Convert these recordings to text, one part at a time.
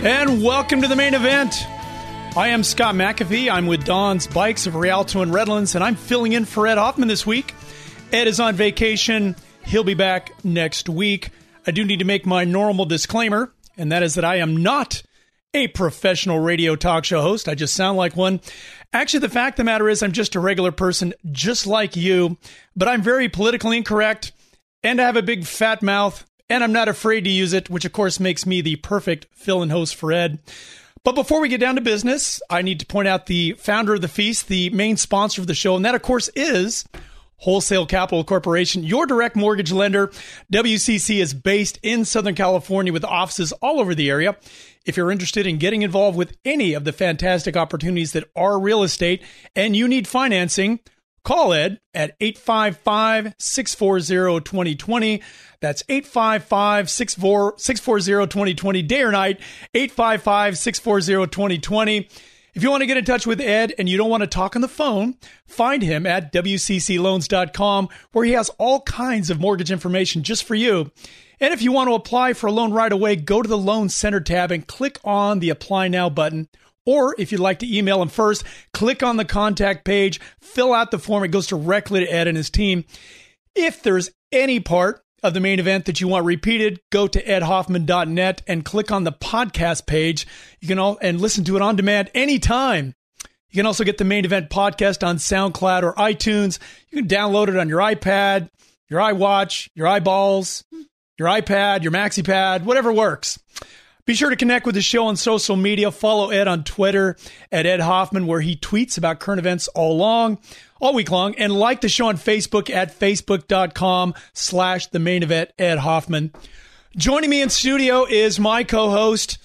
And welcome to the main event. I am Scott McAfee. I'm with Don's Bikes of Rialto and Redlands, and I'm filling in for Ed Hoffman this week. Ed is on vacation. He'll be back next week. I do need to make my normal disclaimer, and that is that I am not a professional radio talk show host. I just sound like one. Actually, the fact of the matter is, I'm just a regular person, just like you, but I'm very politically incorrect, and I have a big fat mouth, and I'm not afraid to use it, which of course makes me the perfect fill in host for Ed. But before we get down to business, I need to point out the founder of the feast, the main sponsor of the show, and that, of course, is Wholesale Capital Corporation, your direct mortgage lender. WCC is based in Southern California with offices all over the area. If you're interested in getting involved with any of the fantastic opportunities that are real estate and you need financing, call Ed at 855 640 2020. That's 855 640 2020, day or night, 855 640 2020. If you want to get in touch with Ed and you don't want to talk on the phone, find him at WCCLoans.com where he has all kinds of mortgage information just for you. And if you want to apply for a loan right away, go to the Loan Center tab and click on the Apply Now button. Or if you'd like to email him first, click on the contact page, fill out the form. It goes directly to Ed and his team. If there's any part of the main event that you want repeated, go to edhoffman.net and click on the podcast page. You can all and listen to it on demand anytime. You can also get the main event podcast on SoundCloud or iTunes. You can download it on your iPad, your iWatch, your eyeballs, your iPad, your MaxiPad, whatever works. Be sure to connect with the show on social media. Follow Ed on Twitter at Ed Hoffman, where he tweets about current events all long, all week long, and like the show on Facebook at facebook.com slash the main event Ed Hoffman. Joining me in studio is my co-host,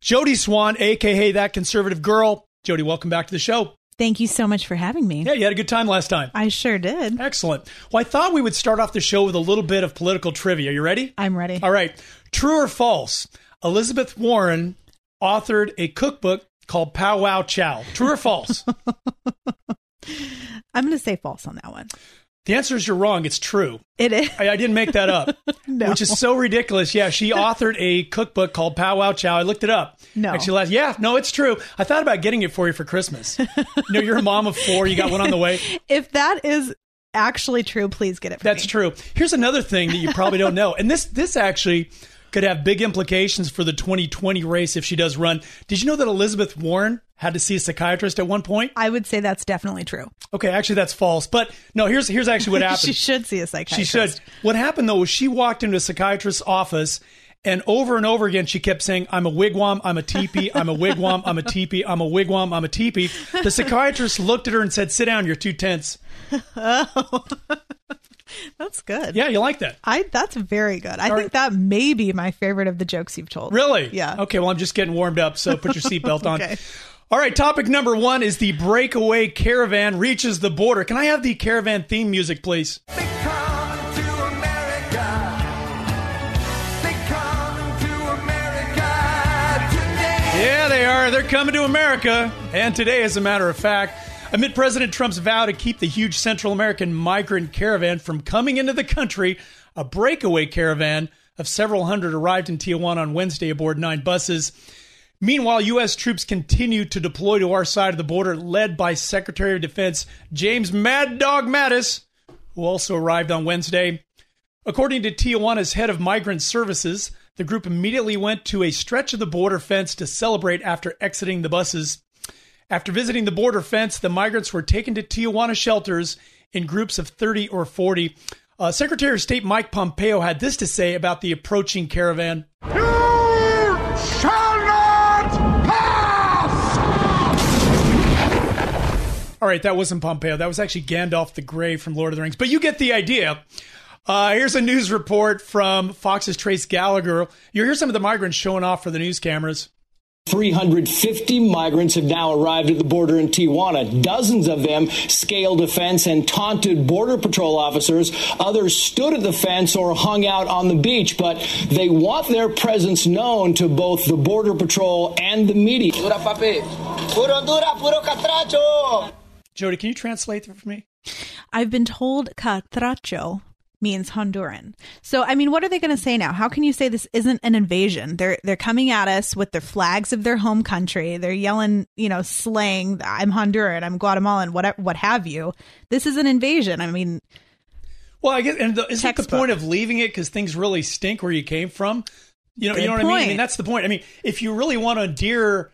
Jody Swan, aka that conservative girl. Jody, welcome back to the show. Thank you so much for having me. Yeah, you had a good time last time. I sure did. Excellent. Well, I thought we would start off the show with a little bit of political trivia. You ready? I'm ready. All right. True or false? Elizabeth Warren authored a cookbook called Pow Wow Chow. True or false? I'm going to say false on that one. the answer is you're wrong. It's true. It is. I, I didn't make that up, No. which is so ridiculous. Yeah, she authored a cookbook called Pow Wow Chow. I looked it up. No. Actually, last, yeah, no, it's true. I thought about getting it for you for Christmas. you know, you're a mom of four. You got one on the way. If that is actually true, please get it for me. That's me. true. Here's another thing that you probably don't know, and this this actually could have big implications for the 2020 race if she does run. Did you know that Elizabeth Warren had to see a psychiatrist at one point? I would say that's definitely true. Okay, actually that's false. But no, here's here's actually what happened. she should see a psychiatrist. She should. What happened though was she walked into a psychiatrist's office and over and over again she kept saying, I'm a wigwam, I'm a teepee, I'm a wigwam, I'm a teepee, I'm a wigwam, I'm a teepee. The psychiatrist looked at her and said, Sit down, you're too tense. That's good. Yeah, you like that. I that's very good. I All think right. that may be my favorite of the jokes you've told. Really? Yeah. Okay, well, I'm just getting warmed up, so put your seatbelt on. Okay. All right, topic number one is the breakaway caravan reaches the border. Can I have the caravan theme music, please? Yeah, they are. They're coming to America. And today, as a matter of fact, amid President Trump's vow to keep the huge Central American migrant caravan from coming into the country, a breakaway caravan of several hundred arrived in Tijuana on Wednesday aboard nine buses. Meanwhile, U.S. troops continue to deploy to our side of the border, led by Secretary of Defense James Mad Dog Mattis, who also arrived on Wednesday. According to Tijuana's head of migrant services, the group immediately went to a stretch of the border fence to celebrate after exiting the buses. After visiting the border fence, the migrants were taken to Tijuana shelters in groups of 30 or 40. Uh, Secretary of State Mike Pompeo had this to say about the approaching caravan. All right, that wasn't Pompeo. That was actually Gandalf the Grey from Lord of the Rings. But you get the idea. Uh, here's a news report from Fox's Trace Gallagher. You hear some of the migrants showing off for the news cameras. 350 migrants have now arrived at the border in Tijuana. Dozens of them scaled a fence and taunted Border Patrol officers. Others stood at the fence or hung out on the beach, but they want their presence known to both the Border Patrol and the media. Dura, papi. Puro dura, puro catracho. Jody, can you translate that for me? I've been told catracho means Honduran. So I mean, what are they going to say now? How can you say this isn't an invasion? They're they're coming at us with their flags of their home country. They're yelling, you know, slang. I'm Honduran. I'm Guatemalan. What what have you? This is an invasion. I mean, Well, I guess, and the, isn't the point of leaving it because things really stink where you came from? You know, you know what I mean? I mean, that's the point. I mean, if you really want to endear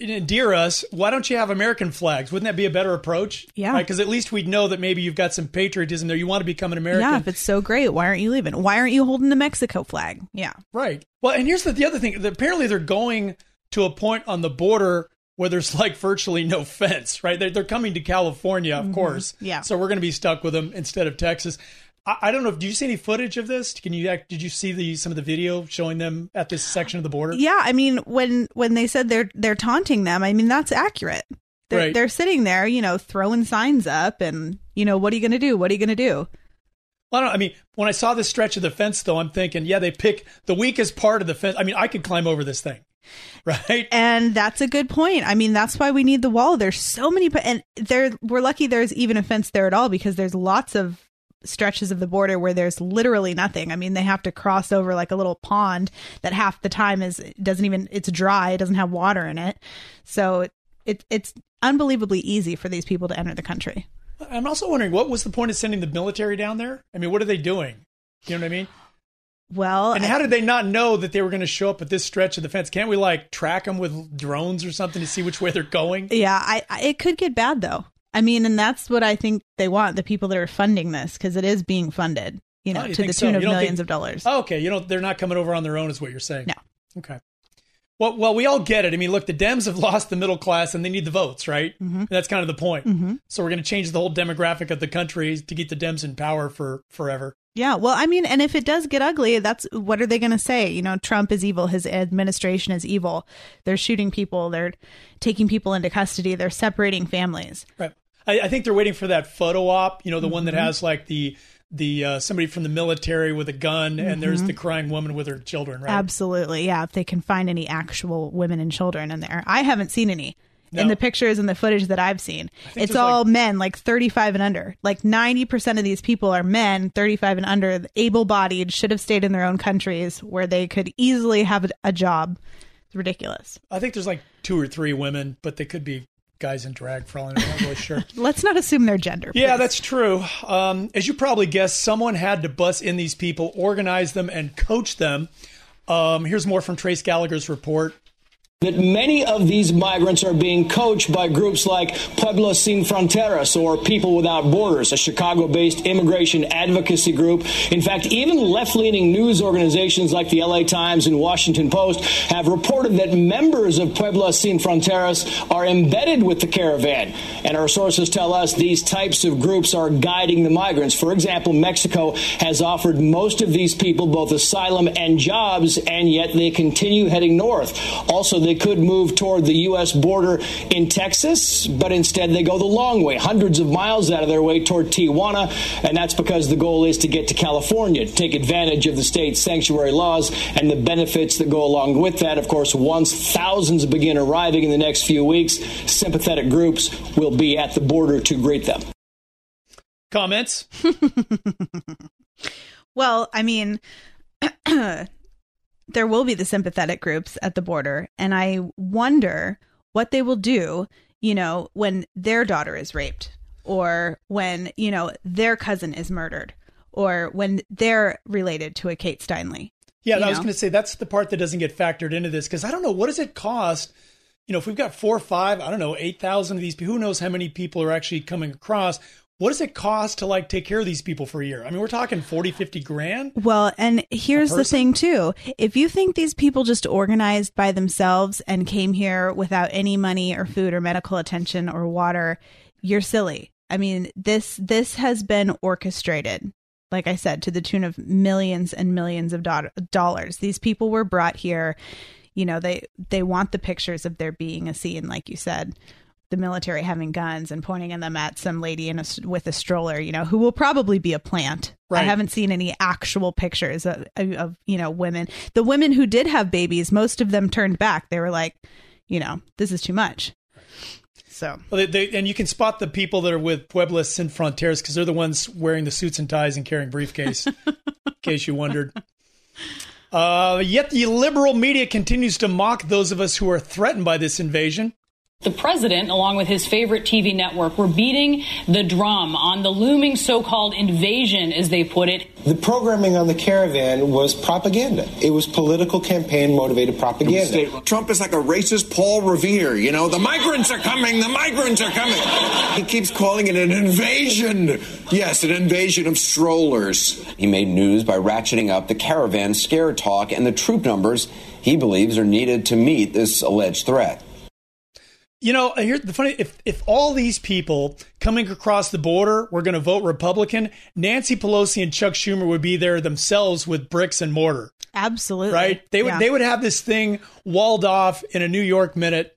endear us, why don't you have American flags? Wouldn't that be a better approach? Yeah. Because at least we'd know that maybe you've got some patriotism there. You want to become an American. yeah, if it's so great, why aren't you leaving? Why aren't you holding the Mexico flag? Yeah. Right. Well, and here's the, the other thing. Apparently, they're going to a point on the border where there's like virtually no fence, right? They're, they're coming to California, of course. Mm-hmm. Yeah. So we're going to be stuck with them instead of Texas. I, I don't know. if Did you see any footage of this? Can you did you see the some of the video showing them at this section of the border? Yeah, I mean, when when they said they're they're taunting them, I mean that's accurate. They're Right. they're sitting there, you know, throwing signs up, and you know, what are you going to do? What are you going to do? Well, I don't. I mean, when I saw this stretch of the fence, though, I'm thinking, yeah, they pick the weakest part of the fence. I mean, I could climb over this thing, right? And that's a good point. I mean, that's why we need the wall. There's so many, and there we're lucky there's even a fence there at all because there's lots of stretches of the border where there's literally nothing. I mean, they have to cross over like a little pond that half the time is doesn't even it's dry, it doesn't have water in it. So it it's unbelievably easy for these people to enter the country. I'm also wondering what was the point of sending the military down there? I mean, what are they doing? You know what I mean? Well, And how did they not know that they were going to show up at this stretch of the fence? Can't we like track them with drones or something to see which way they're going? Yeah, I, I it could get bad though. I mean, and that's what I think they want the people that are funding this because it is being funded, you know, Oh, you to the so? tune of millions think- of dollars. Oh, okay, you know they're not coming over on their own, is what you're saying. No. Okay. Well, well, we all get it. I mean, look, the Dems have lost the middle class, and they need the votes, right? Mm-hmm. That's kind of the point. So we're going to change the whole demographic of the country to get the Dems in power for forever. Yeah, well, I mean, and if it does get ugly, that's what are they going to say? You know, Trump is evil. His administration is evil. They're shooting people. They're taking people into custody. They're separating families. Right. I, I think they're waiting for that photo op. You know, the one Mm-hmm. that has like the the uh, somebody from the military with a gun, and there's Mm-hmm. the crying woman with her children. Right. Absolutely, yeah. If they can find any actual women and children in there, I haven't seen any. In the pictures and the footage that I've seen, it's all like- men, like 35 and under. Like 90% of these people are men, 35 and under, able bodied, should have stayed in their own countries where they could easily have a, a job. It's ridiculous. I think there's like two or three women, but they could be guys in drag for all. I'm not really sure. Let's not assume their gender. Yeah, please. that's true. Um, as you probably guessed, someone had to bus in these people, organize them, and coach them. Um, here's more from Trace Gallagher's report. That many of these migrants are being coached by groups like Pueblos Sin Fronteras or People Without Borders, a Chicago based immigration advocacy group. In fact, even left leaning news organizations like the LA Times and Washington Post have reported that members of Pueblos Sin Fronteras are embedded with the caravan. And our sources tell us these types of groups are guiding the migrants. For example, Mexico has offered most of these people both asylum and jobs, and yet they continue heading north. Also, they could move toward the U.S. border in Texas, but instead they go the long way, hundreds of miles out of their way toward Tijuana, and that's because the goal is to get to California, to take advantage of the state's sanctuary laws and the benefits that go along with that. Of course, once thousands begin arriving in the next few weeks, sympathetic groups will be at the border to greet them. Comments? Well, I mean, there will be the sympathetic groups at the border, and I wonder what they will do, you know, when their daughter is raped or when, you know, their cousin is murdered or when they're related to a Kate Steinle. Yeah, I was going to say that's the part that doesn't get factored into this because I don't know what does it cost. You know, if we've got four or five, I don't know, eight thousand of these people, who knows how many people are actually coming across? What does it cost to like take care of these people for a year? I mean, we're talking 40, 50 grand. Well, and here's the thing too. If you think these people just organized by themselves and came here without any money or food or medical attention or water, you're silly. I mean, this this has been orchestrated. Like I said, to the tune of millions and millions of do- dollars. These people were brought here. You know, they they want the pictures of there being a scene, like you said, the military having guns and pointing at them at some lady in a, with a stroller. You know, who will probably be a plant. I haven't seen any actual pictures of, of you know women. The women who did have babies, most of them turned back. They were like, you know, this is too much. So Well, they, they, and you can spot the people that are with Pueblos Sin Fronteras because they're the ones wearing the suits and ties and carrying briefcase. in case you wondered. Uh, yet the liberal media continues to mock those of us who are threatened by this invasion. The president, along with his favorite TV network, were beating the drum on the looming so called invasion, as they put it. The programming on the caravan was propaganda. It was political campaign motivated propaganda. Trump is like a racist Paul Revere, you know, the migrants are coming, the migrants are coming. He keeps calling it an invasion. Yes, an invasion of strollers. He made news by ratcheting up the caravan scare talk and the troop numbers he believes are needed to meet this alleged threat. You know, here's the funny if if all these people coming across the border were going to vote Republican, Nancy Pelosi and Chuck Schumer would be there themselves with bricks and mortar. absolutely, right? They would Yeah. they would have this thing walled off in a New York minute.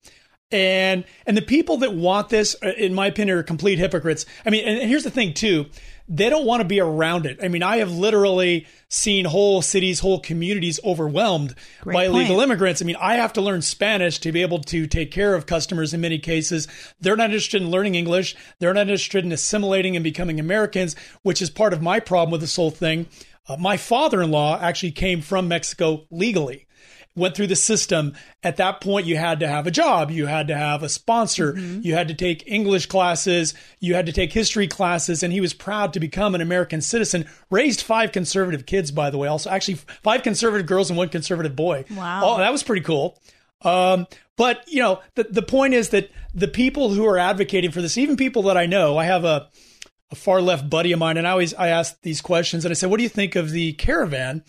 And and the people that want this, uh, in my opinion, are complete hypocrites. I mean, and here's the thing too, they don't want to be around it. I mean, I have literally seen whole cities, whole communities overwhelmed Great by illegal immigrants. I mean, I have to learn Spanish to be able to take care of customers in many cases. They're not interested in learning English. They're not interested in assimilating and becoming Americans, which is part of my problem with this whole thing. Uh, my father in law actually came from Mexico legally. Went through the system. At that point, you had to have a job. You had to have a sponsor. You had to take English classes. You had to take history classes. And he was proud to become an American citizen. Raised five conservative kids, by the way. Also, actually, five conservative girls and one conservative boy. Wow. Oh, that was pretty cool. Um, but you know, the the point is that the people who are advocating for this, even people that I know, I have a a far left buddy of mine, and I always I ask these questions, and I said, "What do you think of the caravan?"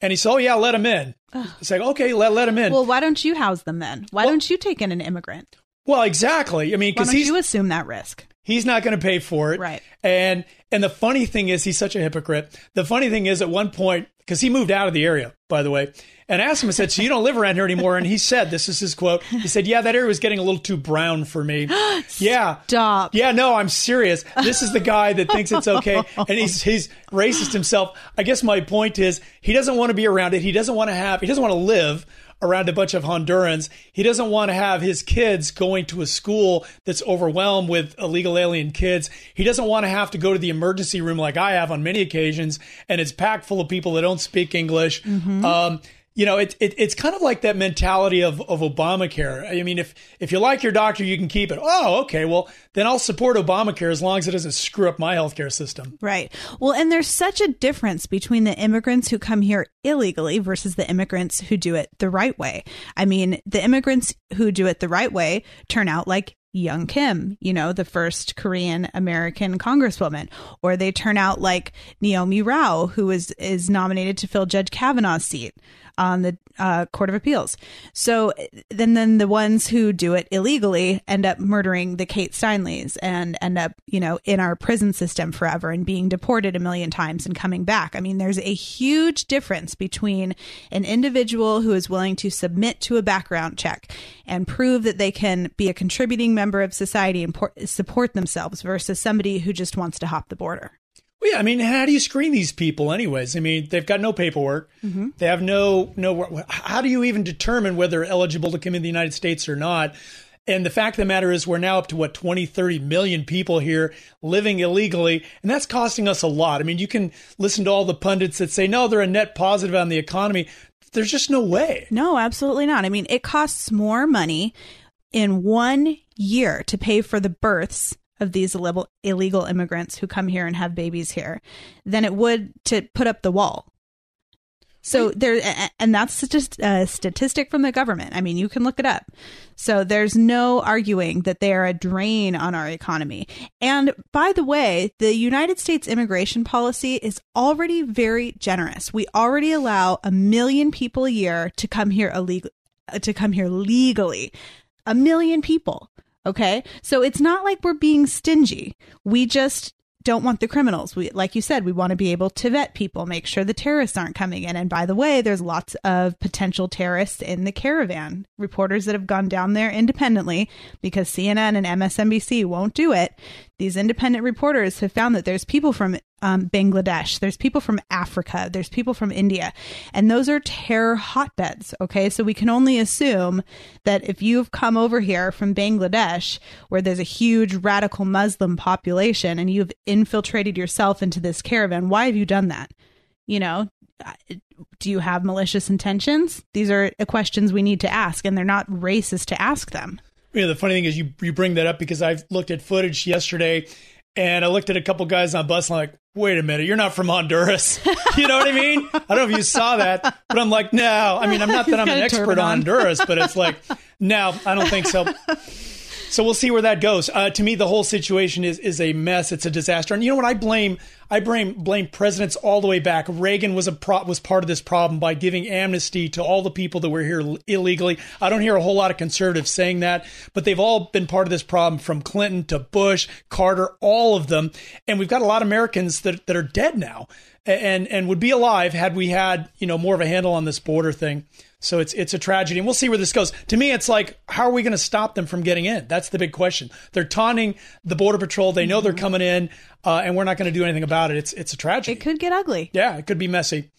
And he said, "Oh yeah, let him in." It's like, okay, let let him in. Well, why don't you house them then? Why don't you take in an immigrant? Well, exactly. I mean, because you assume that risk? He's not going to pay for it, Right. And and the funny thing is, he's such a hypocrite. The funny thing is, at one point, because he moved out of the area, by the way, and asked him, I said, "So you don't live around here anymore?" And he said, "This is his quote." He said, "Yeah, that area was getting a little too brown for me." yeah, Stop. Yeah, no, I'm serious. This is the guy that thinks it's okay, and he's he's racist himself. I guess my point is, he doesn't want to be around it. He doesn't want to have. He doesn't want to live around a bunch of Hondurans. He doesn't want to have his kids going to a school that's overwhelmed with illegal alien kids. He doesn't want to have to go to the emergency room like I have on many occasions, and it's packed full of people that don't speak English. Um, you know, it, it, it's kind of like that mentality of, of Obamacare. I mean, if if you like your doctor, you can keep it. Oh, okay. Well, then I'll support Obamacare as long as it doesn't screw up my healthcare system. Right. Well, and there's such a difference between the immigrants who come here illegally versus the immigrants who do it the right way. I mean, the immigrants who do it the right way turn out like Young Kim, you know, the first Korean American congresswoman, or they turn out like Neomi Rao, who is is nominated to fill Judge Kavanaugh's seat on the uh, Court of Appeals. So then, then the ones who do it illegally end up murdering the Kate Steinleys and end up, you know, in our prison system forever and being deported a million times and coming back. I mean, there's a huge difference between an individual who is willing to submit to a background check and prove that they can be a contributing member of society and por- support themselves versus somebody who just wants to hop the border. Well, yeah, I mean, how do you screen these people, anyways? I mean, they've got no paperwork. Mm-hmm. They have no no. How do you even determine whether they're eligible to come in the United States or not? And the fact of the matter is, we're now up to what 20, 30 million people here living illegally, and that's costing us a lot. I mean, you can listen to all the pundits that say no, they're a net positive on the economy. There's just no way. No, absolutely not. I mean, it costs more money in one year to pay for the births of these illegal illegal immigrants who come here and have babies here than it would to put up the wall. So there, and that's just a uh, statistic from the government. I mean, you can look it up. So there's no arguing that they are a drain on our economy. And by the way, the United States immigration policy is already very generous. We already allow a million people a year to come here illegal, uh, to come here legally. A million people. Okay. So it's not like we're being stingy. We just don't want the criminals. We, like you said, we want to be able to vet people, make sure the terrorists aren't coming in. And by the way, there's lots of potential terrorists in the caravan. Reporters that have gone down there independently because CNN and MSNBC won't do it. These independent reporters have found that there's people from um, Bangladesh, there's people from Africa, there's people from India, and those are terror hotbeds. Okay, so we can only assume that if you've come over here from Bangladesh, where there's a huge radical Muslim population, and you've infiltrated yourself into this caravan, why have you done that? You know, do you have malicious intentions? These are questions we need to ask, and they're not racist to ask them. Yeah, the funny thing is you you bring that up because I've looked at footage yesterday and I looked at a couple guys on bus and I'm like, wait a minute, you're not from Honduras. you know what I mean? I don't know if you saw that, but I'm like, no. I mean, I'm not that I'm an expert on on. Honduras, but it's like, no, I don't think so. So we'll see where that goes. Uh, to me, the whole situation is is a mess. It's a disaster. And you know what? I blame I blame blame presidents all the way back. Reagan was a was part of this problem by giving amnesty to all the people that were here illegally. I don't hear a whole lot of conservatives saying that, but they've all been part of this problem from Clinton to Bush, Carter, all of them. And we've got a lot of Americans that that are dead now and and would be alive had we had you know more of a handle on this border thing. So it's it's a tragedy, and we'll see where this goes. To me, it's like, how are we going to stop them from getting in? That's the big question. They're taunting the border patrol. They know they're coming in, uh, and we're not going to do anything about it. It's it's a tragedy. It could get ugly. Yeah, it could be messy.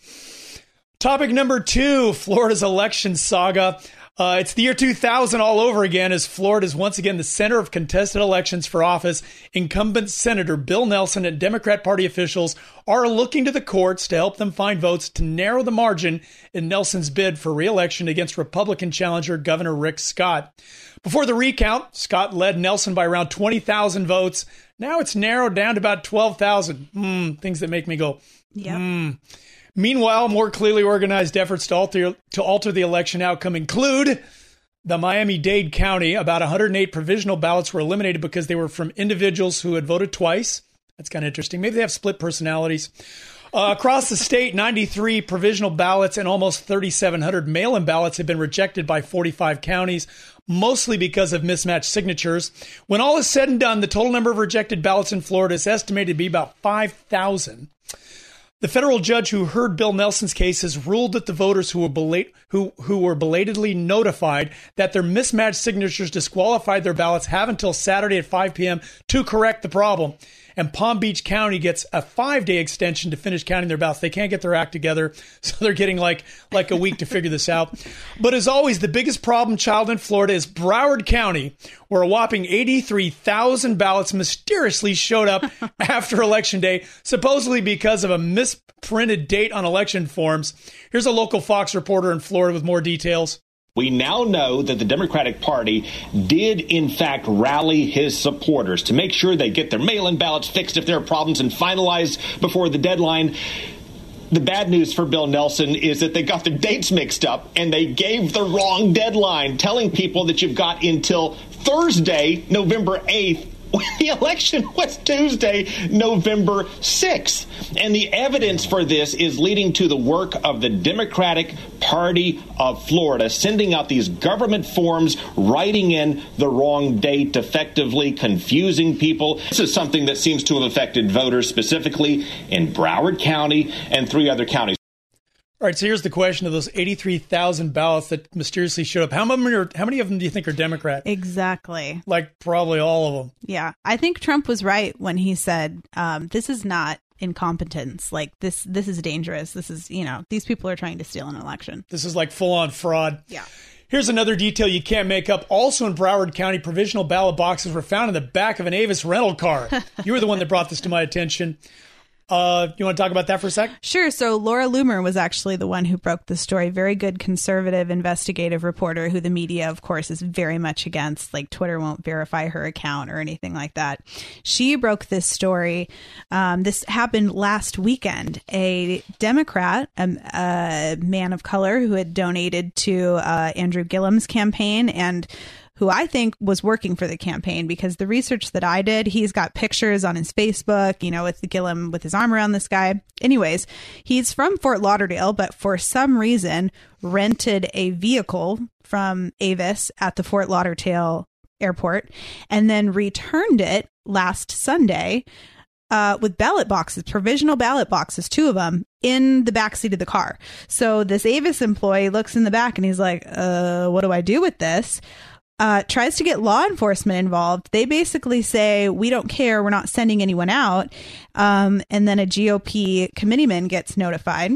Topic number two Florida's election saga. Uh, it's the year 2000 all over again as Florida is once again the center of contested elections for office. Incumbent Senator Bill Nelson and Democrat Party officials are looking to the courts to help them find votes to narrow the margin in Nelson's bid for reelection against Republican challenger Governor Rick Scott. Before the recount, Scott led Nelson by around 20,000 votes. Now it's narrowed down to about 12,000. Hmm, things that make me go, Yep. hmm. Meanwhile, more clearly organized efforts to alter to alter the election outcome include the Miami-Dade County. About 108 provisional ballots were eliminated because they were from individuals who had voted twice. That's kind of interesting. Maybe they have split personalities. Uh, across the state, 93 provisional ballots and almost 3,700 mail in ballots have been rejected by 45 counties, mostly because of mismatched signatures. When all is said and done, the total number of rejected ballots in Florida is estimated to be about 5,000. The federal judge who heard Bill Nelson's case has ruled that the voters who were, belat- who, who were belatedly notified that their mismatched signatures disqualified their ballots have until Saturday at 5 p.m. to correct the problem. And Palm Beach County gets a five day extension to finish counting their ballots. They can't get their act together, so they're getting like like a week to figure this out. But as always, the biggest problem child in Florida is Broward County, where a whopping 83,000 ballots mysteriously showed up after Election Day, supposedly because of a misprinted date on election forms. Here's a local Fox reporter in Florida with more details. We now know that the Democratic Party did, in fact, rally his supporters to make sure they get their mail in ballots fixed if there are problems and finalized before the deadline. The bad news for Bill Nelson is that they got the dates mixed up and they gave the wrong deadline, telling people that you've got until Thursday, November 8th. The election was Tuesday, November 6th. And the evidence for this is leading to the work of the Democratic Party of Florida, sending out these government forms, writing in the wrong date, effectively confusing people. This is something that seems to have affected voters specifically in Broward County and three other counties. All right, so here's the question of those 83,000 ballots that mysteriously showed up. How many, are, how many of them do you think are Democrat? Exactly. Like probably all of them. Yeah. I think Trump was right when he said, um, this is not incompetence. Like this, this is dangerous. This is, you know, these people are trying to steal an election. This is like full on fraud. Yeah. Here's another detail you can't make up. Also in Broward County, provisional ballot boxes were found in the back of an Avis rental car. you were the one that brought this to my attention. Uh, you want to talk about that for a sec? Sure. So Laura Loomer was actually the one who broke the story. Very good conservative investigative reporter who the media, of course, is very much against. Like Twitter won't verify her account or anything like that. She broke this story. Um, this happened last weekend. A Democrat, a, a man of color who had donated to uh, Andrew Gillum's campaign and who I think was working for the campaign because the research that I did, he's got pictures on his Facebook, you know, with Gillum with his arm around this guy. Anyways, he's from Fort Lauderdale, but for some reason rented a vehicle from Avis at the Fort Lauderdale airport and then returned it last Sunday uh, with ballot boxes, provisional ballot boxes, two of them in the back seat of the car. So this Avis employee looks in the back and he's like, uh, what do I do with this? Uh, tries to get law enforcement involved. They basically say, we don't care. We're not sending anyone out. Um, and then a GOP committeeman gets notified.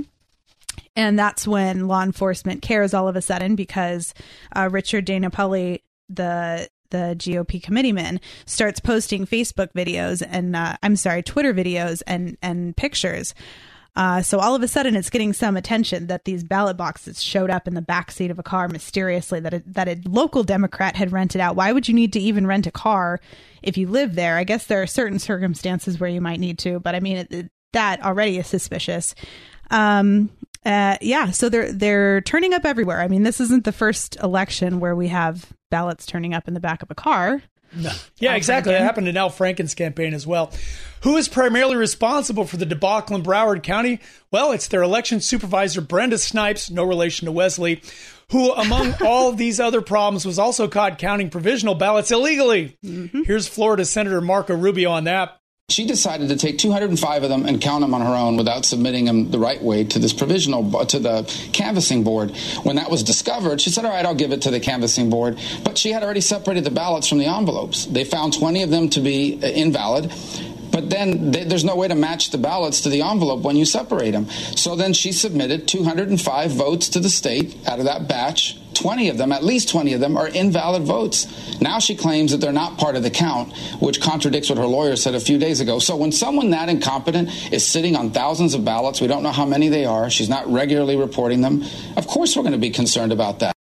And that's when law enforcement cares all of a sudden because uh, Richard DeNapoli, the the GOP committeeman, starts posting Facebook videos and uh, I'm sorry, Twitter videos and and pictures. Uh, so all of a sudden, it's getting some attention that these ballot boxes showed up in the backseat of a car mysteriously. That a, that a local Democrat had rented out. Why would you need to even rent a car if you live there? I guess there are certain circumstances where you might need to, but I mean it, it, that already is suspicious. Um, uh, yeah, so they're they're turning up everywhere. I mean, this isn't the first election where we have ballots turning up in the back of a car. No. Yeah, exactly. That happened in Al Franken's campaign as well. Who is primarily responsible for the debacle in Broward County? Well, it's their election supervisor, Brenda Snipes, no relation to Wesley, who, among all these other problems, was also caught counting provisional ballots illegally. Mm-hmm. Here's Florida Senator Marco Rubio on that. She decided to take 205 of them and count them on her own without submitting them the right way to this provisional to the canvassing board. When that was discovered, she said, "All right, I'll give it to the canvassing board." But she had already separated the ballots from the envelopes. They found 20 of them to be uh, invalid. But then th- there's no way to match the ballots to the envelope when you separate them. So then she submitted 205 votes to the state out of that batch. 20 of them, at least 20 of them, are invalid votes. Now she claims that they're not part of the count, which contradicts what her lawyer said a few days ago. So when someone that incompetent is sitting on thousands of ballots, we don't know how many they are, she's not regularly reporting them, of course we're going to be concerned about that.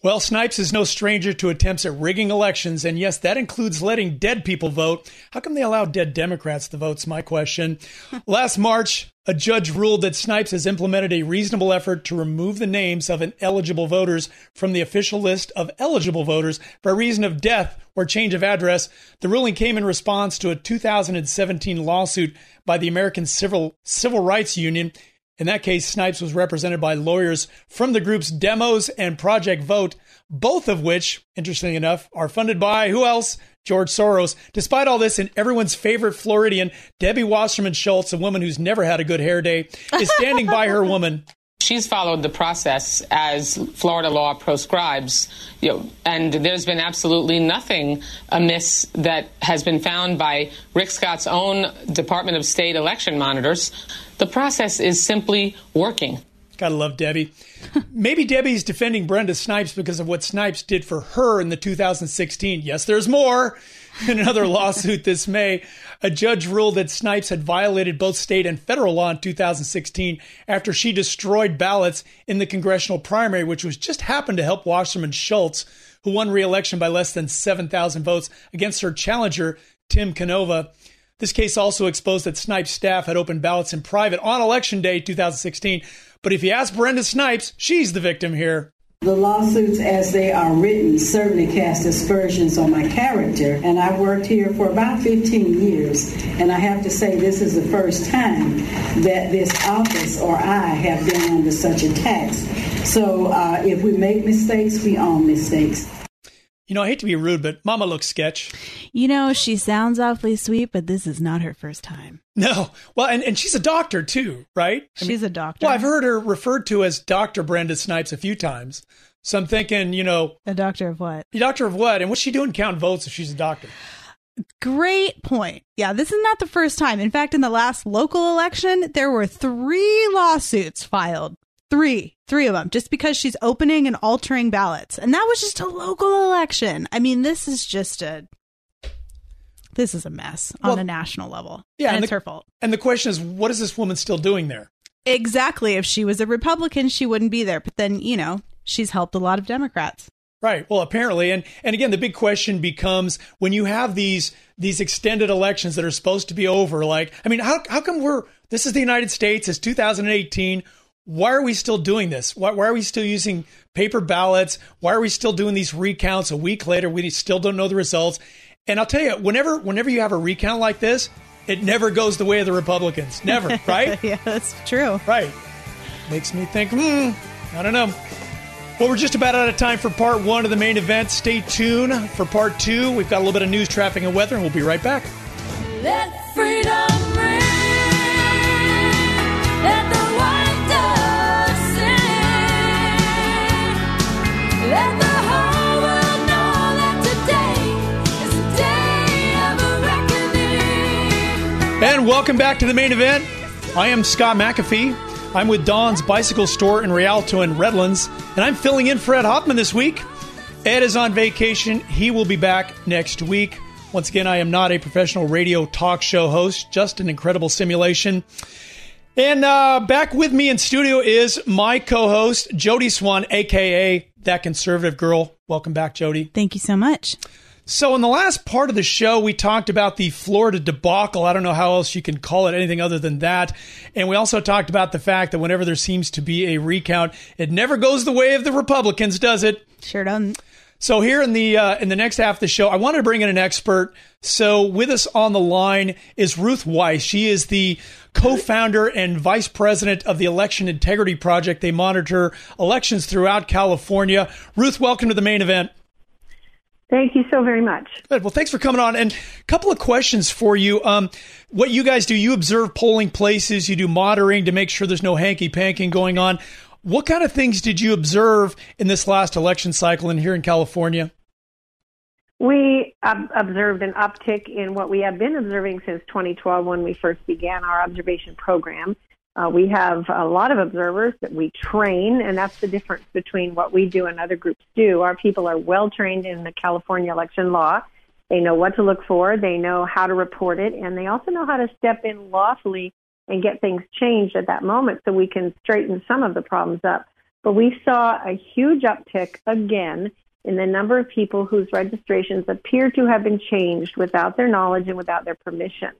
Well, Snipes is no stranger to attempts at rigging elections, and yes, that includes letting dead people vote. How come they allow dead Democrats to vote? Is my question. Last March, a judge ruled that Snipes has implemented a reasonable effort to remove the names of ineligible voters from the official list of eligible voters by reason of death or change of address. The ruling came in response to a 2017 lawsuit by the American Civil Civil Rights Union. In that case, Snipes was represented by lawyers from the groups Demos and Project Vote, both of which, interestingly enough, are funded by who else? George Soros. Despite all this, and everyone's favorite Floridian, Debbie Wasserman Schultz, a woman who's never had a good hair day, is standing by her woman. She's followed the process as Florida law proscribes, you know, and there's been absolutely nothing amiss that has been found by Rick Scott's own Department of State election monitors. The process is simply working. Gotta love Debbie. Maybe Debbie's defending Brenda Snipes because of what Snipes did for her in the 2016. Yes, there's more. In another lawsuit this May, a judge ruled that Snipes had violated both state and federal law in 2016 after she destroyed ballots in the congressional primary, which was just happened to help Wasserman Schultz, who won re-election by less than 7,000 votes against her challenger, Tim Canova. This case also exposed that Snipes' staff had opened ballots in private on election day 2016. But if you ask Brenda Snipes, she's the victim here. The lawsuits, as they are written, certainly cast aspersions on my character. And I've worked here for about 15 years. And I have to say, this is the first time that this office or I have been under such attacks. So uh, if we make mistakes, we own mistakes. You know, I hate to be rude, but Mama looks sketch. You know, she sounds awfully sweet, but this is not her first time. No. Well, and, and she's a doctor too, right? I She's a doctor. Well, I've heard her referred to as Dr. Brenda Snipes a few times. So I'm thinking, you know, A doctor of what? a doctor of what? And what's she doing counting votes if she's a doctor? Great point. Yeah, this is not the first time. In fact, in the last local election, there were three lawsuits filed. Three, three of them, just because she's opening and altering ballots. And that was just a local election. I mean, this is just a. this is a mess Well, on a national level. Yeah, and, and it's the- her fault. And the question is, what is this woman still doing there? Exactly. If she was a Republican, she wouldn't be there. But then, you know, she's helped a lot of Democrats. Right. Well, apparently, and and again, the big question becomes when you have these these extended elections that are supposed to be over. Like, I mean, how how come we're this is the United States? It's 2018. Why are we still doing this? Why, why are we still using paper ballots? Why are we still doing these recounts a week later? We still don't know the results. And I'll tell you, whenever whenever you have a recount like this, it never goes the way of the Republicans. Never, right? yeah, that's true. Right. Makes me think, hmm, I don't know. Well, we're just about out of time for part one of the main event. Stay tuned for part two. We've got a little bit of news, traffic, and weather, and we'll be right back. Let freedom ring. Let the welcome back to the main event. I am Scott McAfee. I'm with Don's Bicycle Store in Rialto and Redlands, and I'm filling in for Ed Hoffman this week. Ed is on vacation. He will be back next week. Once again, I am not a professional radio talk show host, just an incredible simulation. And uh, back with me in studio is my co-host Jody Swan, aka that conservative girl. Welcome back, Jody. Thank you so much. So, in the last part of the show, we talked about the Florida debacle. I don't know how else you can call it anything other than that. And we also talked about the fact that whenever there seems to be a recount, it never goes the way of the Republicans, does it? Sure doesn't. So here in the uh, in the next half of the show, I wanted to bring in an expert. So with us on the line is Ruth Weiss. She is the co-founder and vice president of the Election Integrity Project. They monitor elections throughout California. Ruth, welcome to the main event. Thank you so very much. Good. Well, thanks for coming on. And a couple of questions for you. Um, what you guys do, you observe polling places, you do monitoring to make sure there's no hanky panking going on. What kind of things did you observe in this last election cycle and here in California? We ob- observed an uptick in what we have been observing since 2012 when we first began our observation program. Uh, we have a lot of observers that we train, and that's the difference between what we do and other groups do. Our people are well trained in the California election law. They know what to look for, they know how to report it, and they also know how to step in lawfully and get things changed at that moment so we can straighten some of the problems up. But we saw a huge uptick again in the number of people whose registrations appear to have been changed without their knowledge and without their permission.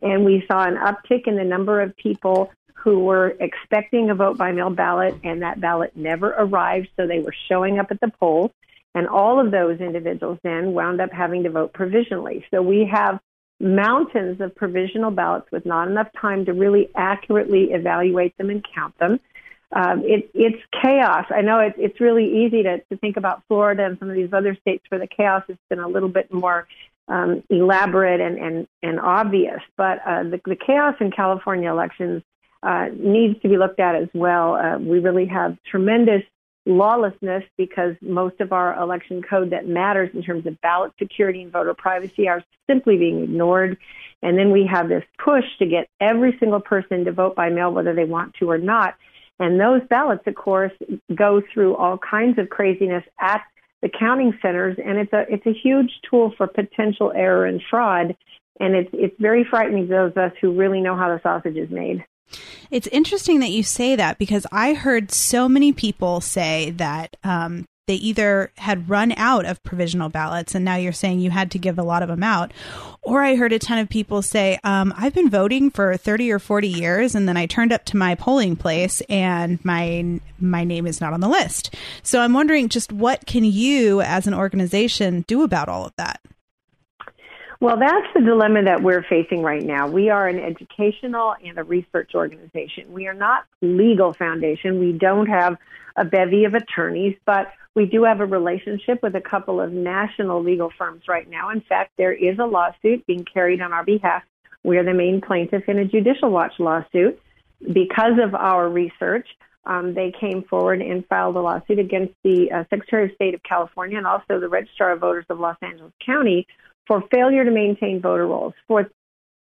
And we saw an uptick in the number of people who were expecting a vote by mail ballot and that ballot never arrived, so they were showing up at the polls. And all of those individuals then wound up having to vote provisionally. So we have mountains of provisional ballots with not enough time to really accurately evaluate them and count them. Um, it, it's chaos. I know it, it's really easy to, to think about Florida and some of these other states where the chaos has been a little bit more um, elaborate and, and, and obvious. But uh, the, the chaos in California elections uh, needs to be looked at as well. Uh, we really have tremendous lawlessness because most of our election code that matters in terms of ballot security and voter privacy are simply being ignored. And then we have this push to get every single person to vote by mail, whether they want to or not. And those ballots, of course, go through all kinds of craziness at the counting centers, and it's a it's a huge tool for potential error and fraud. And it's it's very frightening to those of us who really know how the sausage is made. It's interesting that you say that because I heard so many people say that um, they either had run out of provisional ballots and now you're saying you had to give a lot of them out. Or I heard a ton of people say, um, I've been voting for 30 or 40 years and then I turned up to my polling place and my my name is not on the list. So I'm wondering just what can you as an organization do about all of that? Well, that's the dilemma that we're facing right now. We are an educational and a research organization. We are not legal foundation. We don't have a bevy of attorneys, but we do have a relationship with a couple of national legal firms right now. In fact, there is a lawsuit being carried on our behalf. We're the main plaintiff in a Judicial Watch lawsuit. Because of our research, um, they came forward and filed a lawsuit against the uh, Secretary of State of California and also the Registrar of Voters of Los Angeles County for failure to maintain voter rolls for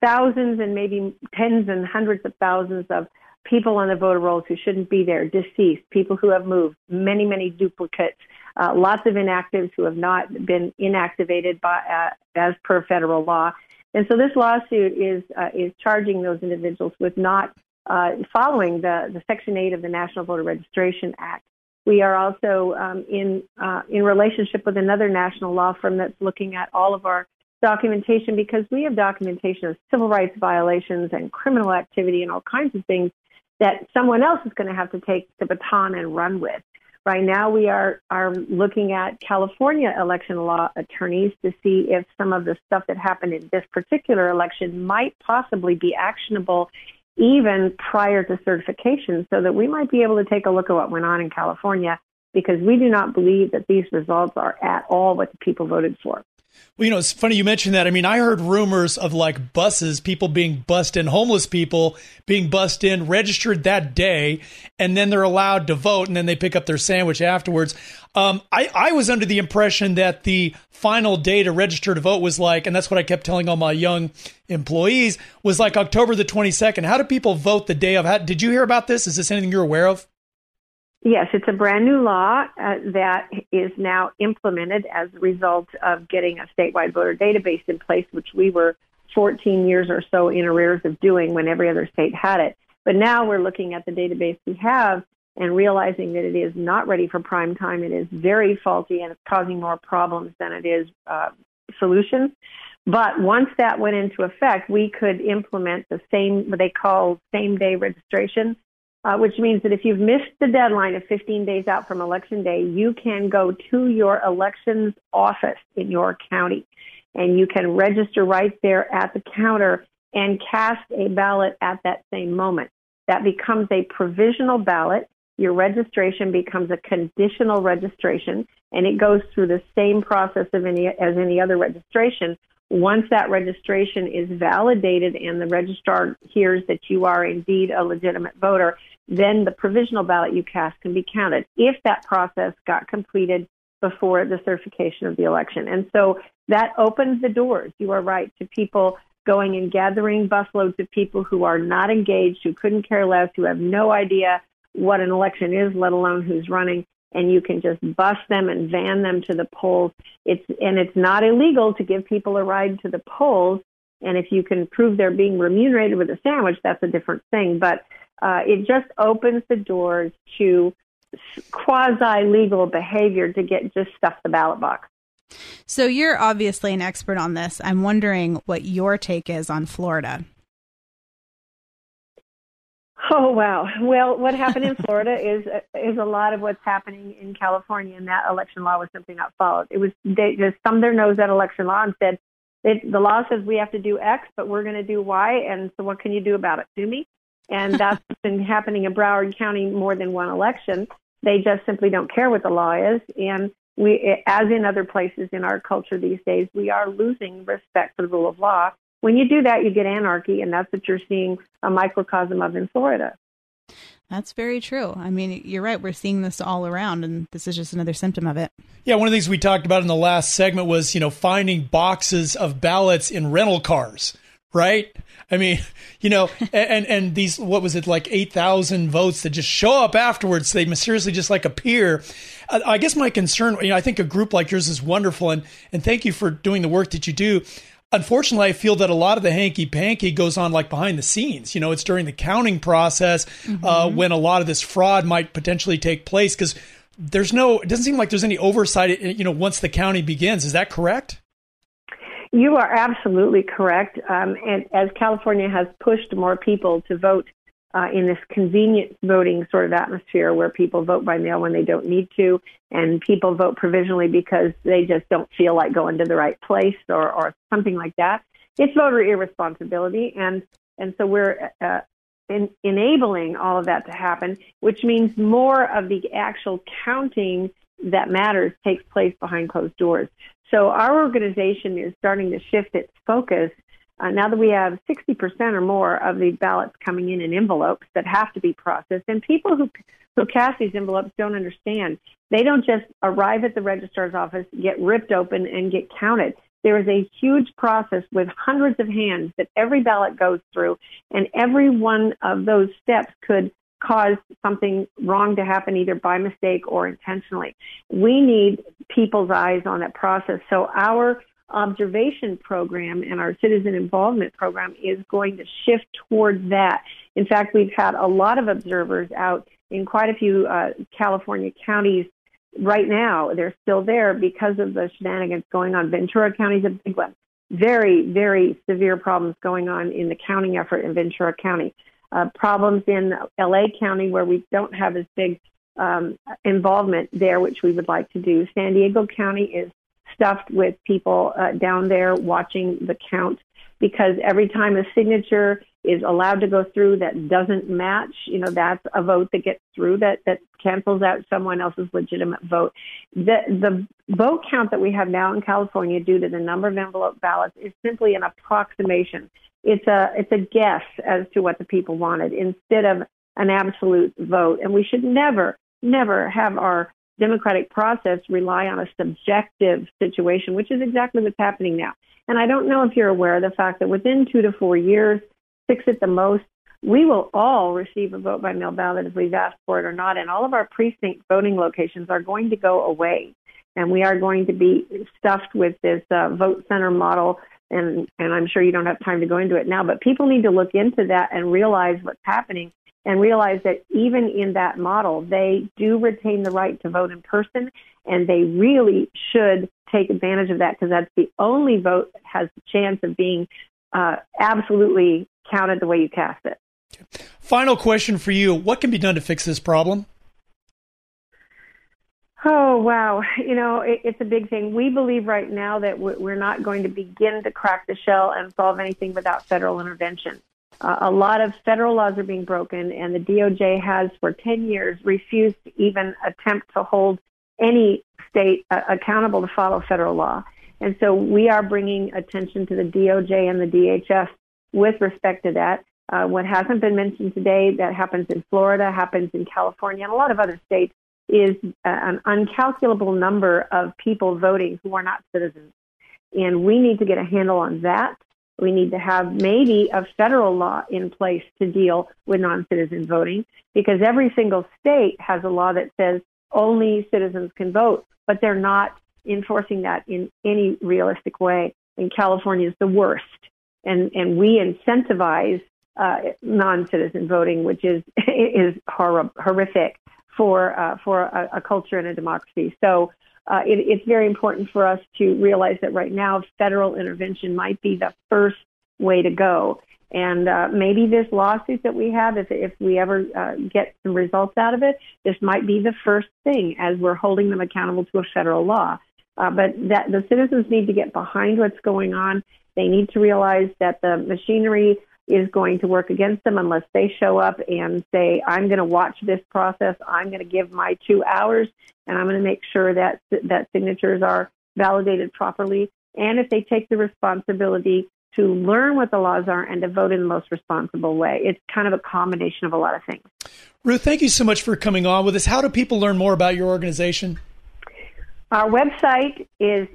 thousands and maybe tens and hundreds of thousands of people on the voter rolls who shouldn't be there, deceased, people who have moved, many, many duplicates, uh, lots of inactives who have not been inactivated by, uh, as per federal law. And so this lawsuit is uh, is charging those individuals with not uh, following the, the Section 8 of the National Voter Registration Act. We are also um, in uh, in relationship with another national law firm that's looking at all of our documentation because we have documentation of civil rights violations and criminal activity and all kinds of things that someone else is going to have to take the baton and run with. Right now, we are are looking at California election law attorneys to see if some of the stuff that happened in this particular election might possibly be actionable even prior to certification, so that we might be able to take a look at what went on in California because we do not believe that these results are at all what the people voted for. Well, you know, it's funny you mentioned that. I mean, I heard rumors of like buses, people being bussed in, homeless people being bussed in, registered that day, and then they're allowed to vote, and then they pick up their sandwich afterwards. Um, I, I was under the impression that the final day to register to vote was like, and that's what I kept telling all my young employees, was like October the 22nd. How do people vote the day of? How, did you hear about this? Is this anything you're aware of? Yes, it's a brand new law uh, that is now implemented as a result of getting a statewide voter database in place, which we were 14 years or so in arrears of doing when every other state had it. But now we're looking at the database we have and realizing that it is not ready for prime time. It is very faulty and it's causing more problems than it is uh, solutions. But once that went into effect, we could implement the same, what they call same day registration uh, which means that if you've missed the deadline of 15 days out from election day, you can go to your elections office in your county and you can register right there at the counter and cast a ballot at that same moment. That becomes a provisional ballot. Your registration becomes a conditional registration and it goes through the same process of any, as any other registration. Once that registration is validated and the registrar hears that you are indeed a legitimate voter, then the provisional ballot you cast can be counted if that process got completed before the certification of the election. And so that opens the doors, you are right, to people going and gathering busloads of people who are not engaged, who couldn't care less, who have no idea what an election is, let alone who's running. And you can just bus them and van them to the polls. It's and it's not illegal to give people a ride to the polls. And if you can prove they're being remunerated with a sandwich, that's a different thing. But uh, it just opens the doors to quasi legal behavior to get just stuff the ballot box. So you're obviously an expert on this. I'm wondering what your take is on Florida. Oh wow! Well, what happened in Florida is is a lot of what's happening in California, and that election law was simply not followed. It was they just thumbed their nose at election law and said, it, "The law says we have to do X, but we're going to do Y, and so what can you do about it? Do me?" And that's been happening in Broward County more than one election. They just simply don't care what the law is. And we, as in other places in our culture these days, we are losing respect for the rule of law. When you do that, you get anarchy, and that's what you're seeing a microcosm of in Florida. That's very true. I mean, you're right. We're seeing this all around, and this is just another symptom of it. Yeah, one of the things we talked about in the last segment was, you know, finding boxes of ballots in rental cars, right? I mean, you know, and and these what was it like eight thousand votes that just show up afterwards? They mysteriously just like appear. I guess my concern, you know, I think a group like yours is wonderful, and and thank you for doing the work that you do. Unfortunately, I feel that a lot of the hanky panky goes on like behind the scenes. You know, it's during the counting process mm-hmm. uh, when a lot of this fraud might potentially take place because there's no. It doesn't seem like there's any oversight. You know, once the county begins, is that correct? You are absolutely correct. Um, and as California has pushed more people to vote uh, in this convenient voting sort of atmosphere where people vote by mail when they don't need to, and people vote provisionally because they just don't feel like going to the right place or, or something like that, it's voter irresponsibility. And, and so we're uh, in, enabling all of that to happen, which means more of the actual counting that matters takes place behind closed doors. So our organization is starting to shift its focus uh, now that we have 60% or more of the ballots coming in in envelopes that have to be processed. And people who, who cast these envelopes don't understand. They don't just arrive at the registrar's office, get ripped open, and get counted. There is a huge process with hundreds of hands that every ballot goes through, and every one of those steps could caused something wrong to happen either by mistake or intentionally. We need people's eyes on that process. So our observation program and our citizen involvement program is going to shift towards that. In fact, we've had a lot of observers out in quite a few uh, California counties right now. They're still there because of the shenanigans going on. Ventura County's a big one. Very, very severe problems going on in the counting effort in Ventura County. Uh, problems in LA County where we don't have as big um, involvement there, which we would like to do. San Diego County is stuffed with people uh, down there watching the count because every time a signature is allowed to go through that doesn't match, you know, that's a vote that gets through that, that cancels out someone else's legitimate vote. The, the vote count that we have now in California due to the number of envelope ballots is simply an approximation. It's a, it's a guess as to what the people wanted instead of an absolute vote. And we should never, never have our democratic process rely on a subjective situation, which is exactly what's happening now. And I don't know if you're aware of the fact that within two to four years, six at the most, we will all receive a vote by mail ballot if we've asked for it or not. And all of our precinct voting locations are going to go away. And we are going to be stuffed with this uh, vote center model. And, and I'm sure you don't have time to go into it now, but people need to look into that and realize what's happening and realize that even in that model, they do retain the right to vote in person, and they really should take advantage of that because that's the only vote that has the chance of being uh, absolutely counted the way you cast it. Final question for you What can be done to fix this problem? Oh, wow. You know, it, it's a big thing. We believe right now that we- we're not going to begin to crack the shell and solve anything without federal intervention. Uh, a lot of federal laws are being broken, and the DOJ has for 10 years refused to even attempt to hold any state uh, accountable to follow federal law. And so we are bringing attention to the DOJ and the DHS with respect to that. Uh, what hasn't been mentioned today that happens in Florida, happens in California, and a lot of other states is uh, an uncalculable number of people voting who are not citizens. And we need to get a handle on that. We need to have maybe a federal law in place to deal with non citizen voting because every single state has a law that says only citizens can vote, but they're not enforcing that in any realistic way. And California is the worst. And, and we incentivize uh, non-citizen voting, which is is hor- horrific for uh, for a, a culture and a democracy. So uh, it, it's very important for us to realize that right now federal intervention might be the first way to go. And uh, maybe this lawsuit that we have, if if we ever uh, get some results out of it, this might be the first thing as we're holding them accountable to a federal law. Uh, but that the citizens need to get behind what's going on. They need to realize that the machinery is going to work against them unless they show up and say, I'm going to watch this process. I'm going to give my two hours and I'm going to make sure that, that signatures are validated properly. And if they take the responsibility to learn what the laws are and to vote in the most responsible way, it's kind of a combination of a lot of things. Ruth, thank you so much for coming on with us. How do people learn more about your organization? Our website is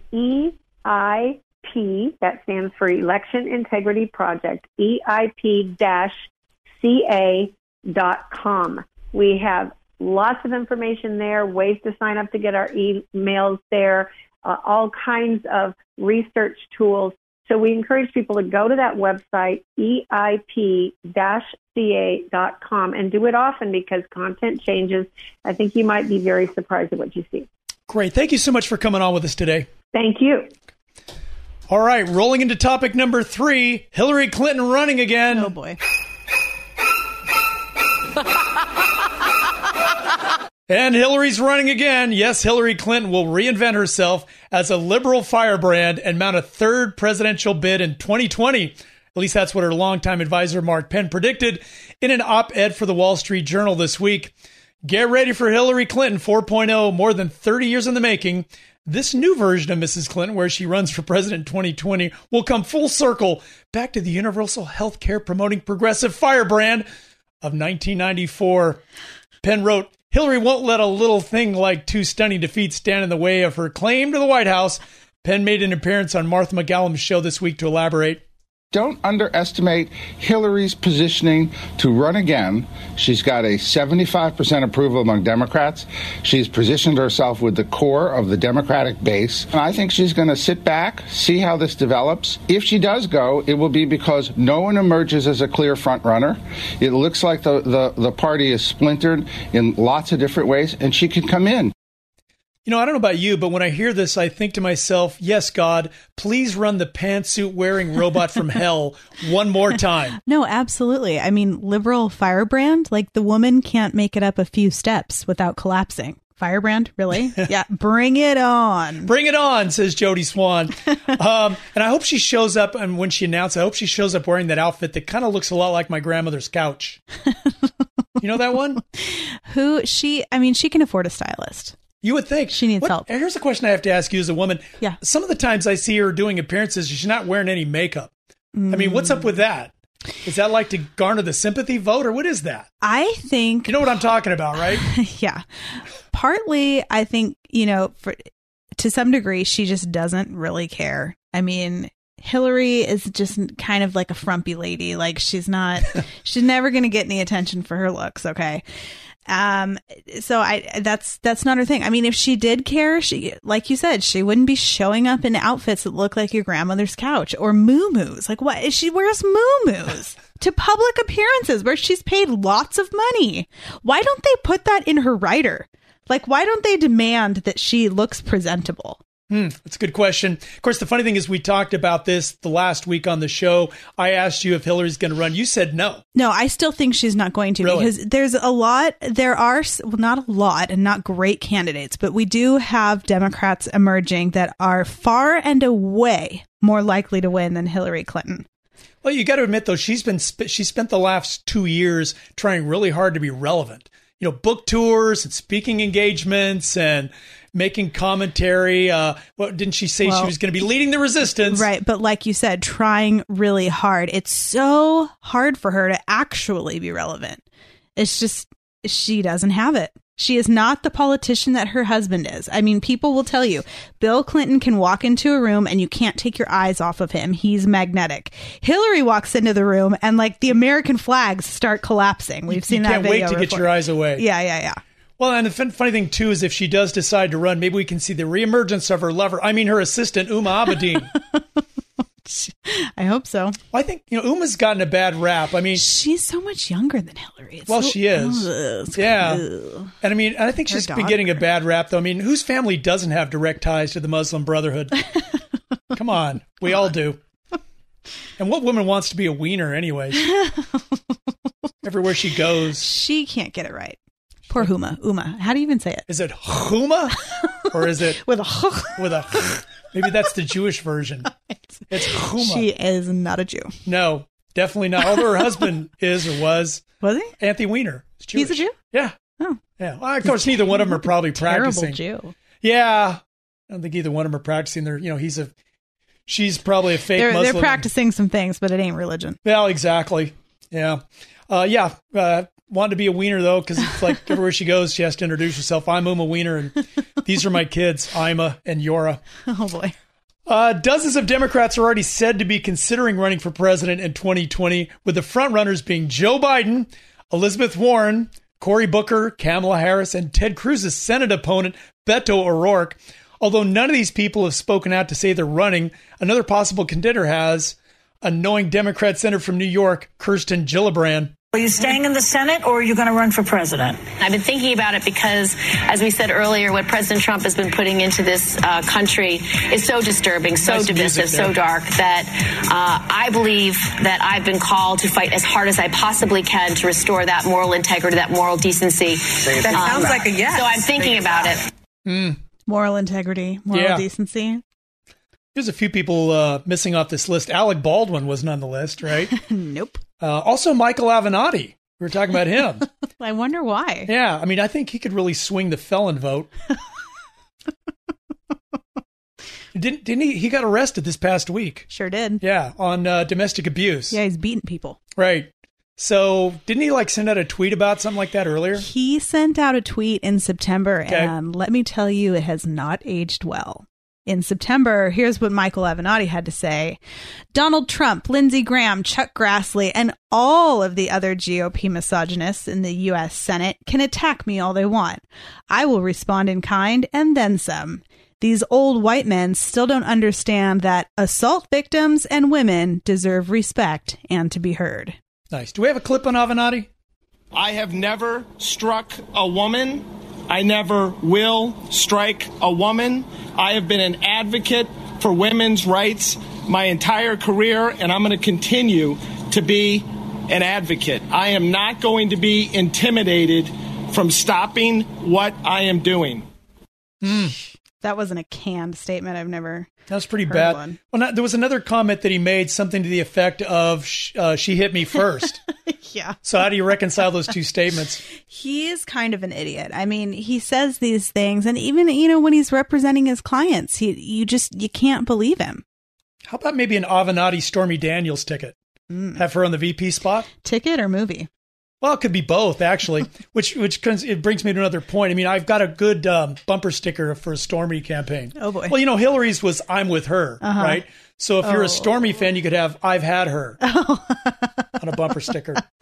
EIP, that stands for Election Integrity Project, EIP-CA.com. We have lots of information there, ways to sign up to get our emails there, uh, all kinds of research tools. So we encourage people to go to that website, EIP-CA.com, and do it often because content changes. I think you might be very surprised at what you see. Great. Thank you so much for coming on with us today. Thank you. All right, rolling into topic number three Hillary Clinton running again. Oh, boy. And Hillary's running again. Yes, Hillary Clinton will reinvent herself as a liberal firebrand and mount a third presidential bid in 2020. At least that's what her longtime advisor Mark Penn predicted in an op ed for the Wall Street Journal this week. Get ready for Hillary Clinton 4.0, more than 30 years in the making. This new version of Mrs. Clinton, where she runs for president in 2020, will come full circle back to the universal health care promoting progressive firebrand of 1994. Penn wrote, Hillary won't let a little thing like two stunning defeats stand in the way of her claim to the White House. Penn made an appearance on Martha MacCallum's show this week to elaborate. Don't underestimate Hillary's positioning to run again. She's got a 75% approval among Democrats. She's positioned herself with the core of the Democratic base. And I think she's going to sit back, see how this develops. If she does go, it will be because no one emerges as a clear front runner. It looks like the, the, the party is splintered in lots of different ways, and she can come in. You know, I don't know about you, but when I hear this, I think to myself, yes, God, please run the pantsuit wearing robot from hell one more time. No, absolutely. I mean, liberal firebrand, like the woman can't make it up a few steps without collapsing. Firebrand, really? yeah, bring it on. Bring it on, says Jody Swan. um, and I hope she shows up. And when she announced, I hope she shows up wearing that outfit that kind of looks a lot like my grandmother's couch. you know that one? Who she, I mean, she can afford a stylist. You would think she needs What- help. Here's a question I have to ask you as a woman. Yeah. Some of the times I see her doing appearances, she's not wearing any makeup. I mean, what's up with that? Is that like to garner the sympathy vote, or what is that? I think You know what I'm talking about, right? yeah. Partly, I think, you know, for to some degree, she just doesn't really care. I mean, Hillary is just kind of like a frumpy lady. Like she's not, she's never going to get any attention for her looks. Okay. Um, so I, that's, that's not her thing. I mean, if she did care, she, like you said, she wouldn't be showing up in outfits that look like your grandmother's couch or moo-moos. Like what is She wears moo-moos to public appearances where she's paid lots of money. Why don't they put that in her writer? Like, why don't they demand that she looks presentable? Hmm, that's a good question. Of course, the funny thing is, we talked about this the last week on the show. I asked you if Hillary's going to run. You said no. No, I still think she's not going to Really? because there's a lot, there are, well, not a lot and not great candidates, but we do have Democrats emerging that are far and away more likely to win than Hillary Clinton. Well, you got to admit though, she's been she spent the last two years trying really hard to be relevant. You know, book tours and speaking engagements and making commentary. Uh, what didn't she say she was going to be leading the resistance? Right. But like you said, trying really hard. It's so hard for her to actually be relevant. It's just, she doesn't have it. She is not the politician that her husband is. I mean, people will tell you Bill Clinton can walk into a room and you can't take your eyes off of him. He's magnetic. Hillary walks into the room and like the American flags start collapsing. We've seen you that can't wait to get your eyes away. Yeah, yeah, yeah. Well, and the fun, funny thing too is if she does decide to run, maybe we can see the reemergence of her lover. I mean, her assistant Uma Abedin. I hope so. Well, I think you know Uma's gotten a bad rap. I mean, she's so much younger than Hillary. It's well, so- she is. Ugh, yeah, ugh. and I mean, I think Her she's been getting a bad rap though. I mean, whose family doesn't have direct ties to the Muslim Brotherhood? Come on, we all do. And what woman wants to be a wiener, anyways? Everywhere she goes, She can't get it right. Poor Huma. Uma. How do you even say it? is it Huma or is it with a with a? Maybe that's the Jewish version. It's Huma. She is not a Jew. No, definitely not. Although her husband is or was. Was he? Anthony Weiner. He's a Jew? Yeah. Oh. Yeah. Well, of course, neither one of them are probably Terrible practicing. Jew. Yeah. I don't think either one of them are practicing. They're, you know, he's a, she's probably a fake They're, Muslim. they're practicing some things, but it ain't religion. Well, exactly. Yeah. Uh, yeah. Uh, wanted to be a wiener though, because it's like everywhere she goes, she has to introduce herself. I'm Uma Wiener, and these are my kids, Ima and Yora. Oh boy. Uh, dozens of Democrats are already said to be considering running for president in 2020, with the frontrunners being Joe Biden, Elizabeth Warren, Cory Booker, Kamala Harris, and Ted Cruz's Senate opponent, Beto O'Rourke. Although none of these people have spoken out to say they're running, another possible contender has a knowing Democrat senator from New York, Kirsten Gillibrand. Are you staying in the Senate or are you going to run for president? I've been thinking about it because, as we said earlier, what President Trump has been putting into this uh, country is so disturbing, so Nice divisive, so dark that uh, I believe that I've been called to fight as hard as I possibly can to restore that moral integrity, that moral decency. That sounds like a yes. So I'm thinking about it. Hmm. Moral integrity, moral Yeah. decency. There's a few people uh, missing off this list. Alec Baldwin wasn't on the list, right? nope. Uh, also, Michael Avenatti. We were talking about him. I wonder why. yeah, I mean, I think he could really swing the felon vote. didn't didn't he? He got arrested this past week. Sure did. Yeah, on uh, domestic abuse. Yeah, he's beating people. Right. So didn't he like send out a tweet about something like that earlier? He sent out a tweet in September, Okay. and let me tell you, it has not aged well. In September, here's what Michael Avenatti had to say Donald Trump, Lindsey Graham, Chuck Grassley, and all of the other GOP misogynists in the U.S. Senate can attack me all they want. I will respond in kind and then some. These old white men still don't understand that assault victims and women deserve respect and to be heard. Nice. Do we have a clip on Avenatti? I have never struck a woman. I never will strike a woman. I have been an advocate for women's rights my entire career, and I'm going to continue to be an advocate. I am not going to be intimidated from stopping what I am doing. Hmm. That wasn't a canned statement. I've never. That's pretty bad. one. Well, not, there was another comment that he made, something to the effect of sh- uh, "She hit me first. Yeah. so how do you reconcile those two statements? He is kind of an idiot. I mean, he says these things, and even you know when he's representing his clients, he you just you can't believe him. How about maybe an Avenatti Stormy Daniels ticket? Have her on the VP spot. Ticket or movie? Well, it could be both, actually. which which it brings me to another point. I mean, I've got a good um, bumper sticker for a Stormy campaign. Oh boy. Well, you know, Hillary's was "I'm with her," Uh-huh. right? So if you're Oh. a Stormy fan, you could have "I've had her" on a bumper sticker.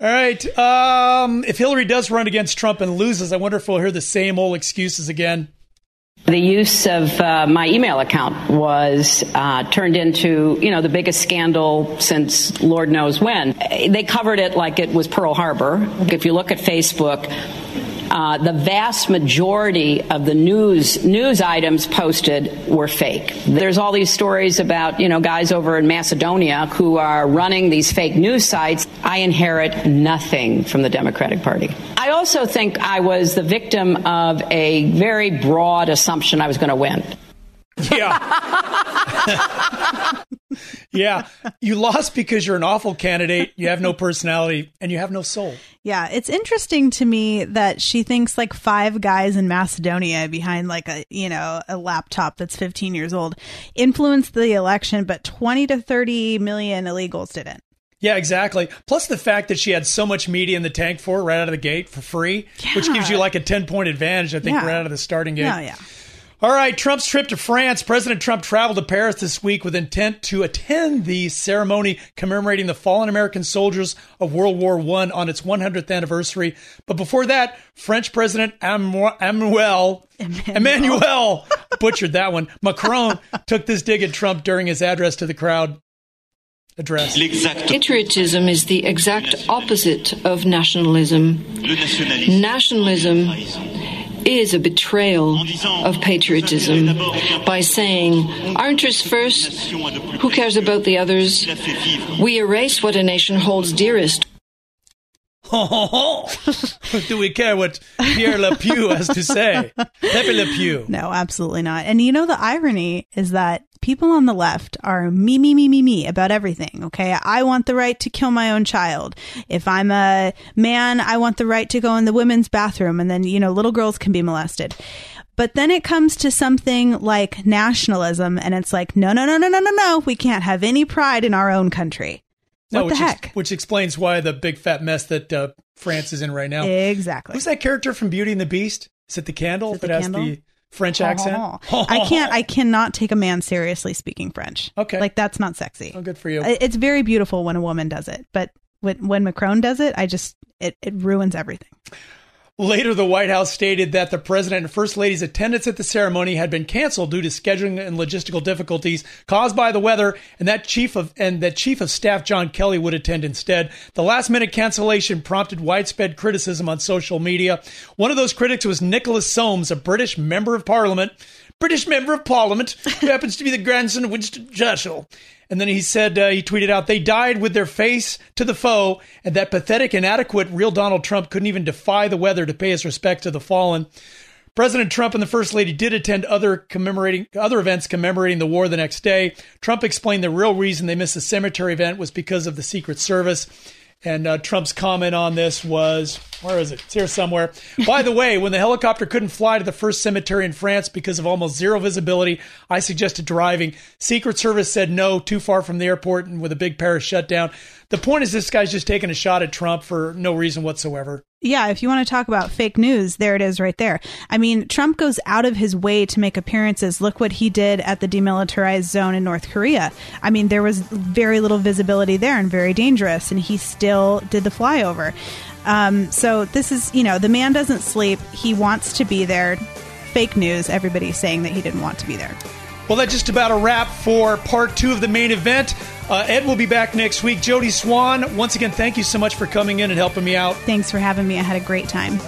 All right. Um, if Hillary does run against Trump and loses, I wonder if we'll hear the same old excuses again. The use of uh, my email account was uh, turned into, you know, the biggest scandal since Lord knows when. They covered it like it was Pearl Harbor. If you look at Facebook, uh, the vast majority of the news news items posted were fake. There's all these stories about you know guys over in Macedonia who are running these fake news sites. I inherit nothing from the Democratic Party. I also think I was the victim of a very broad assumption I was going to win. Yeah. yeah. You lost because you're an awful candidate, you have no personality, and you have no soul. Yeah, it's interesting to me that she thinks like five guys in Macedonia behind like a you know a laptop that's 15 years old influenced the election, but 20 to 30 million illegals didn't. Yeah, exactly. Plus the fact that she had so much media in the tank for right out of the gate for free, which gives you like a 10 point advantage, I think, Yeah. right out of the starting gate. Yeah, yeah. All right, Trump's trip to France. President Trump traveled to Paris this week with intent to attend the ceremony commemorating the fallen American soldiers of World War I on its 100th anniversary. But before that, French President Emmanuel Emmanuel butchered that one. Macron took this dig at Trump during his address to the crowd. Address. Patriotism is the exact opposite of nationalism. Nationalism is a betrayal of patriotism by saying, our interests first, who cares about the others? We erase what a nation holds dearest. Do we care what Pierre Le Pew has to say? Pepe Le Pew. No, absolutely not. And you know, the irony is that people on the left are me, me, me, me, me about everything. Okay. I want the right to kill my own child. If I'm a man, I want the right to go in the women's bathroom and then, you know, little girls can be molested. But then it comes to something like nationalism and it's like, no, no, no, no, no, no, no. We can't have any pride in our own country. What the which heck? Which explains why the big fat mess that uh, France is in right now. Exactly. Who's that character from Beauty and the Beast? Is it the candle it the that has candle? the French accent? I can't. I cannot take a man seriously speaking French. Okay, like that's not sexy. Oh, good for you. It's very beautiful when a woman does it, but when when Macron does it, I just it it ruins everything. Later, the White House stated that the president and first lady's attendance at the ceremony had been canceled due to scheduling and logistical difficulties caused by the weather, and that chief of and that chief of staff John Kelly would attend instead. The last minute cancellation prompted widespread criticism on social media. One of those critics was Nicholas Soames, a British member of Parliament, British member of Parliament, who happens to be the grandson of Winston Churchill. And then he said, uh, he tweeted out, they died with their face to the foe, and that pathetic, inadequate, real Donald Trump couldn't even defy the weather to pay his respect to the fallen. President Trump and the First Lady did attend other commemorating other events commemorating the war the next day. Trump explained the real reason they missed the cemetery event was because of the Secret Service. And uh, Trump's comment on this was Where is it? It's here somewhere. By the way, when the helicopter couldn't fly to the first cemetery in France because of almost zero visibility, I suggested driving. Secret Service said no, too far from the airport and with a big Paris shutdown. The point is, this guy's just taking a shot at Trump for no reason whatsoever. Yeah, if you want to talk about fake news, there it is right there. I mean, Trump goes out of his way to make appearances. Look what he did at the demilitarized zone in North Korea. I mean, there was very little visibility there and very dangerous, and he still did the flyover. Um, so this is, you know, the man doesn't sleep. He wants to be there. Fake news. Everybody's saying that he didn't want to be there. Well, that's just about a wrap for part two of the main event. Uh, Ed will be back next week. Jody Swan, once again, thank you so much for coming in and helping me out. Thanks for having me. I had a great time.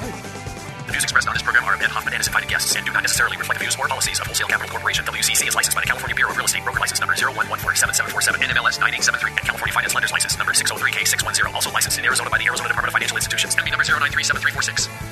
The views expressed on this program are of Ed Hoffman and his invited guests and do not necessarily reflect the views or policies of Wholesale Capital Corporation. WCC is licensed by the California Bureau of Real Estate. Broker license number 011477747 NMLS 9873 and California Finance Lenders license number 603K610. Also licensed in Arizona by the Arizona Department of Financial Institutions. MB number 0937346.